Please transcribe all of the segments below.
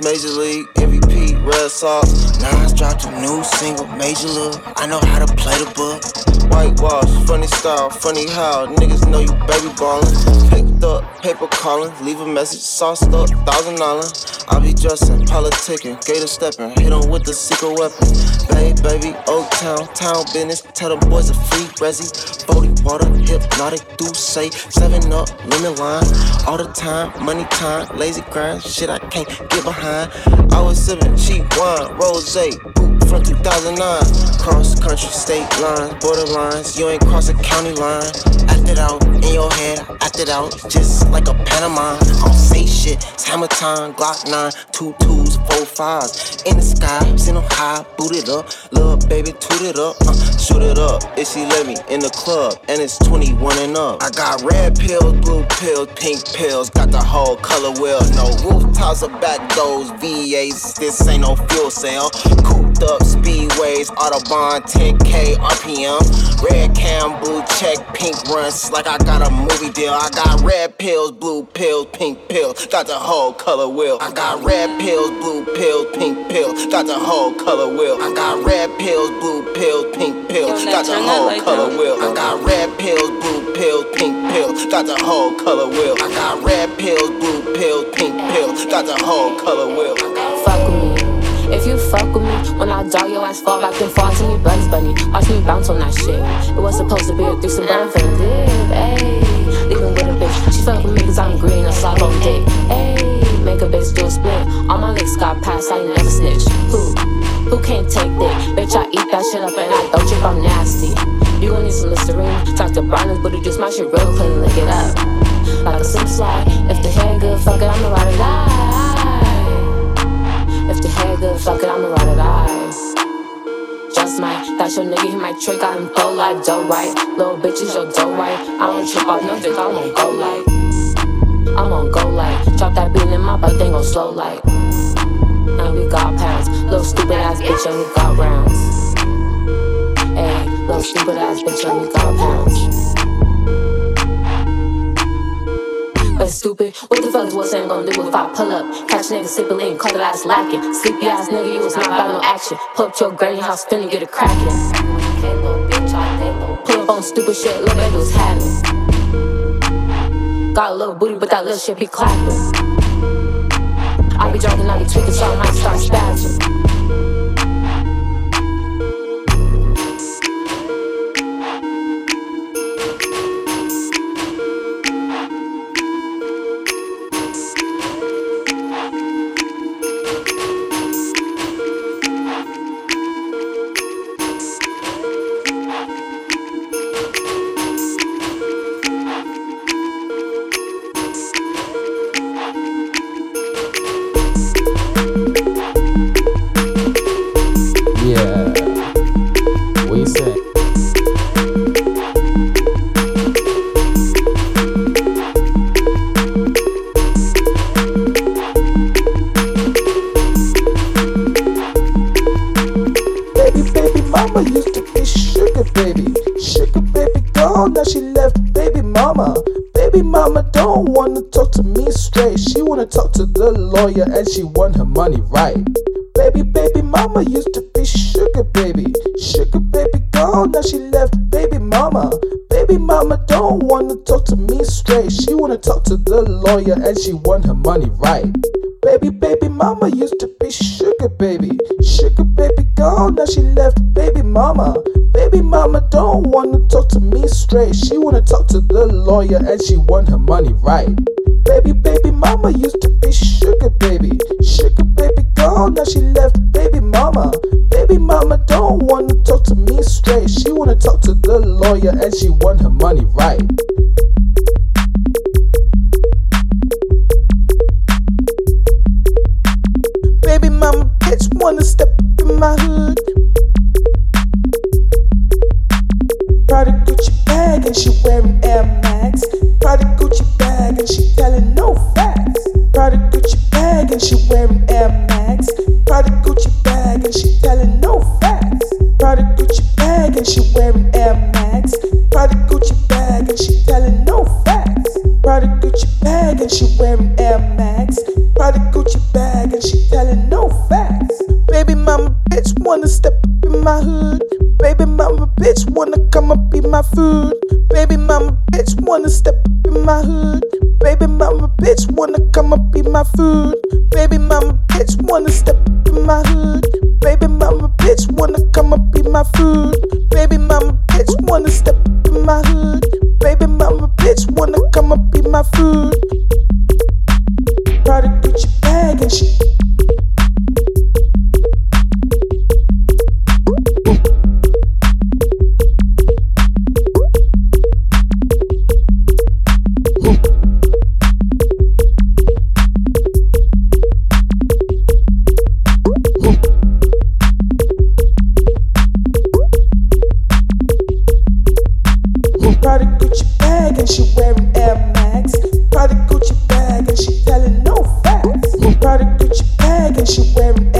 major league, MVP, red sauce. Nas dropped a new single, major look. I know how to play the book. Whitewash, funny style, funny how niggas know you baby ballin'. Picked up, paper callin', leave a message, sauced up, thousand dollars. I be dressing, politicking, gator stepping, hit on with the secret weapon. Bay, baby, Oak Town, town business, tell them boys a free resi. 40 water, hypnotic, do say, seven up, lemon line. All the time, money time, lazy grind, shit I can't get behind. I was sipping cheap wine, rose, boot from 2009. Cross country, state lines, borderlines, you ain't cross a county line. Act it out in your head, act it out just like a pantomime. I don't say shit, it's hammer time, Glock 9, two twos, four fives. In the sky, send them high, boot it up, little baby, toot it up, uh, shoot it up. If she let me in the club, and it's 21 and up. I got red pills, blue pills, pink pills, got the whole color wheel. No rooftops or back doors, VAs, this ain't no fuel cell. Cooped up speedways, Autobahn, 10K RPM. Red cam, blue check, pink runs, like I got a movie deal. I got red pills, blue pills, pink pills, got the whole color wheel. I got red pills, blue pills, pink pills, got the whole color wheel. I got red pills, blue pills, pink pills, got the whole color wheel. I got red pills, blue pills, pink pills, got the whole color wheel. I got red pills, blue pills, pink pills, got the whole color wheel. Fuck with me. If you fuck with me, when I dog your ass fall back and fall to me, Bugs Bunny. Watch me bounce on that shit. It was supposed to be a threesome, but I'm feeling dip, ayy. Leaving with a bitch, she fuck with me cause I'm green, I slap on dick, ayy. Make a bitch do a split. All my licks got passed, I ain't never snitch. Who? Who can't take that? Bitch, I eat that shit up and I don't trip, I'm nasty. You gon' need some Listerine. Talk to Brownies, but it juice my shit real clean, lick it up. Like a slip slide. If the hair good, fuck it, I'ma ride or die. Good, fuck it, I'ma ride or die. Just might, that's your nigga, he might trick, got him throw like dough right. Little bitches, your dough right. I don't trip off no dick, I'm on go like. I'm on go like. Drop that beat in my butt, then go slow like. And we got pounds. Little stupid ass bitch, and we got rounds. Ayy, little stupid ass bitch, and we got pounds. But stupid, what the fuck is what's ain't gonna do if I pull up? Catch niggas sipping lean, call the ass lacking. Sleepy ass nigga, you was not about no action. Pull up your granny house, finna get it crackin'. Pull up on stupid shit, little baby was having. Got a little booty, but that little shit be clapping. I be joking, I be tweaking, so I might start spazzing. Baby, baby, mama used to be sugar baby. Sugar baby gone, now she left baby mama. Baby mama don't wanna talk to me straight. She wanna talk to the lawyer and she want her money right. Baby, baby, mama used to be sugar baby. Sugar baby gone, now she left baby mama. Baby mama don't wanna talk to me straight. She wanna talk to the lawyer and she want her money right. Baby, baby, mama used to be sugar baby. Sugar gone, now she left baby mama. Baby mama don't wanna talk to me straight. She wanna talk to the lawyer and she want her money right. Baby mama bitch wanna step up in my hood. Prada Gucci bag and she wearing Air Max. Prada Gucci bag and she telling no facts. Prada Gucci bag and she wearing Air Max. Prada Gucci bag and she telling no facts. Prada Gucci bag and she wearing Air Max. Prada Gucci bag and she telling no facts. Prada Gucci bag and she wearing Air Max. Prada Gucci bag and she telling no facts. Baby mama bitch wanna step up in my hood. Baby mama bitch wanna come up be my food. Baby mama bitch wanna step up in my hood. Baby mama bitch wanna come up be my food. Baby mama bitch wanna step up in my hood. Baby mama bitch wanna come up be my food. Baby mama bitch wanna step up in my hood. Baby mama bitch wanna come up be my food. Prada Gucci bag and shit. She wearing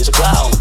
is a clown.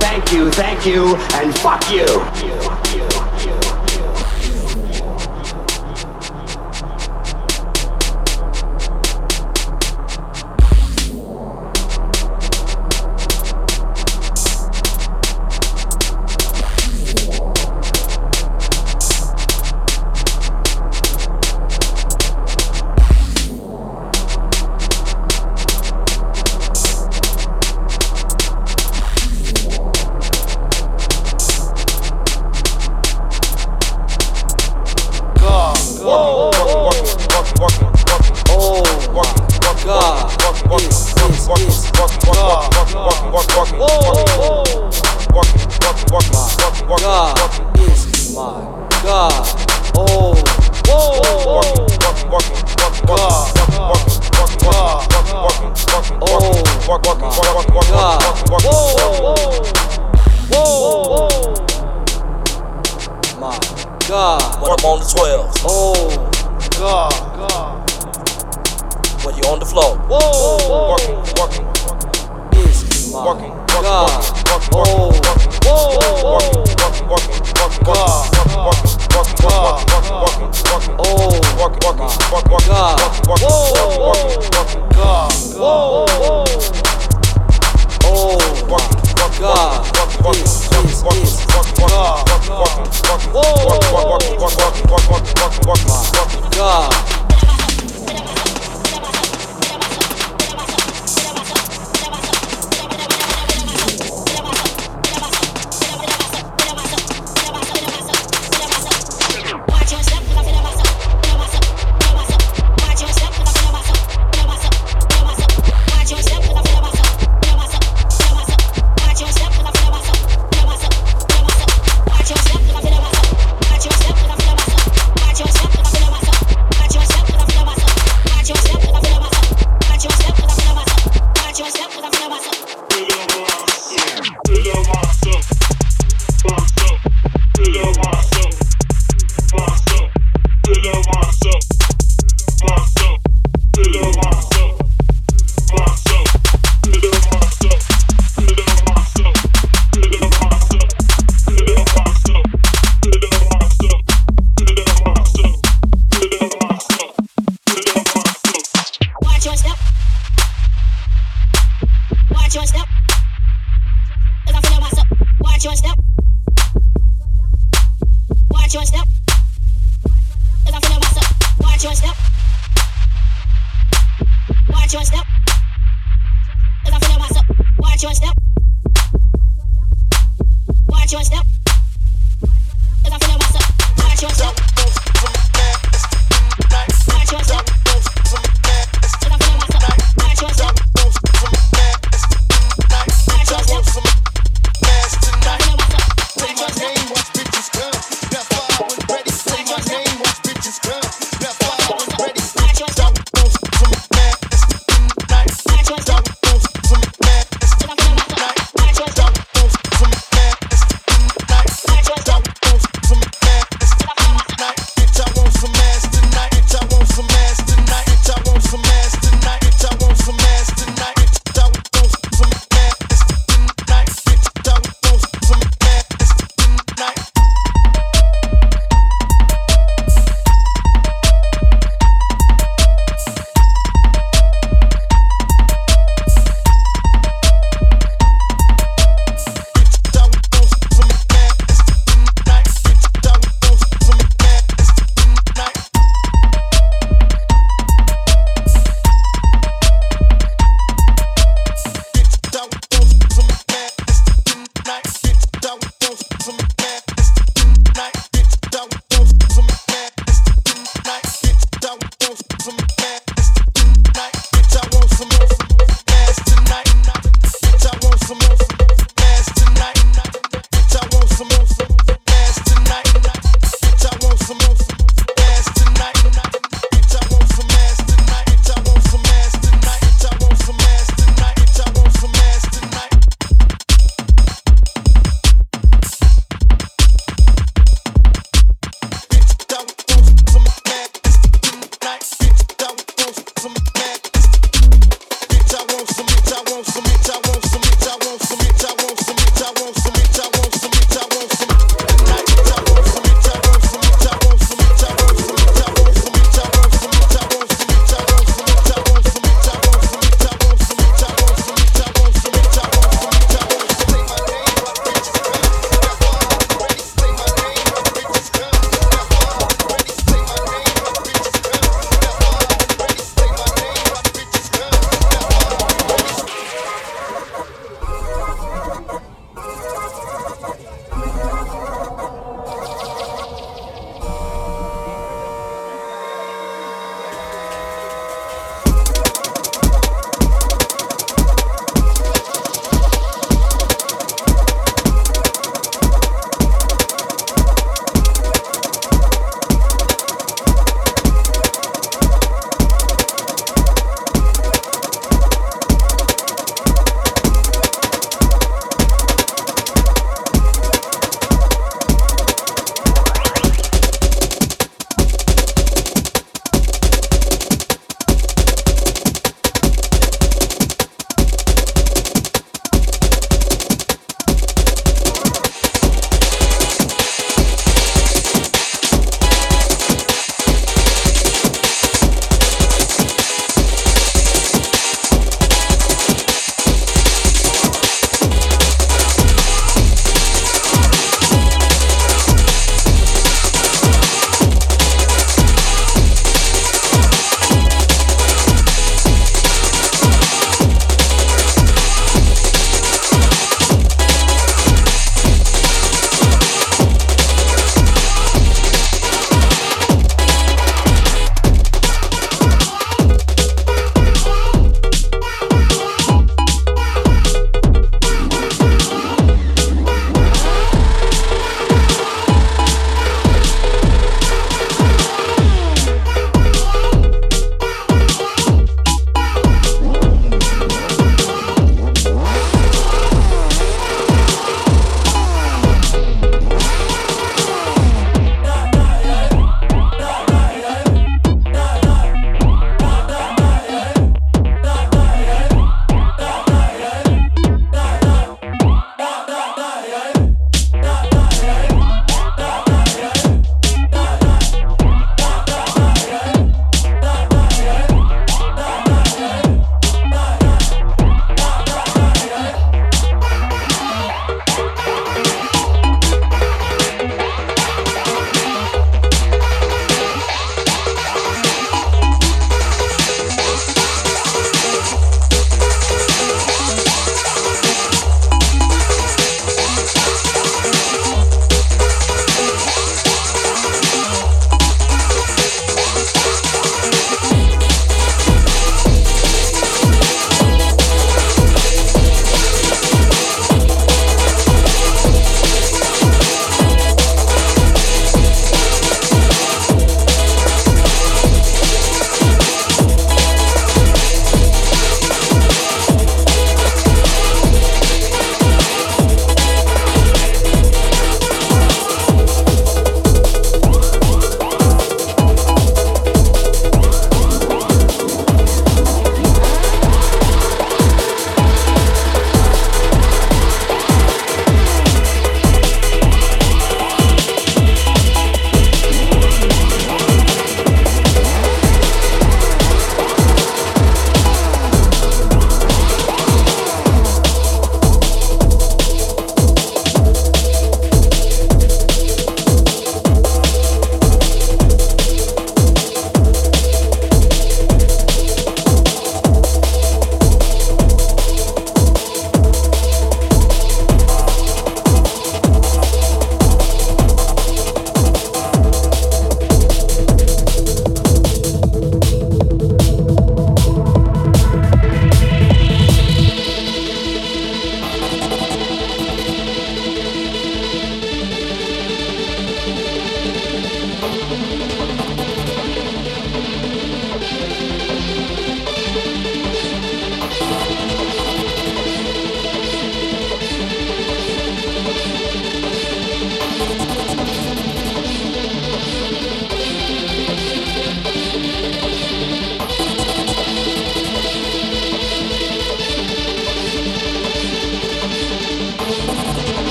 Thank you, thank you, and fuck you.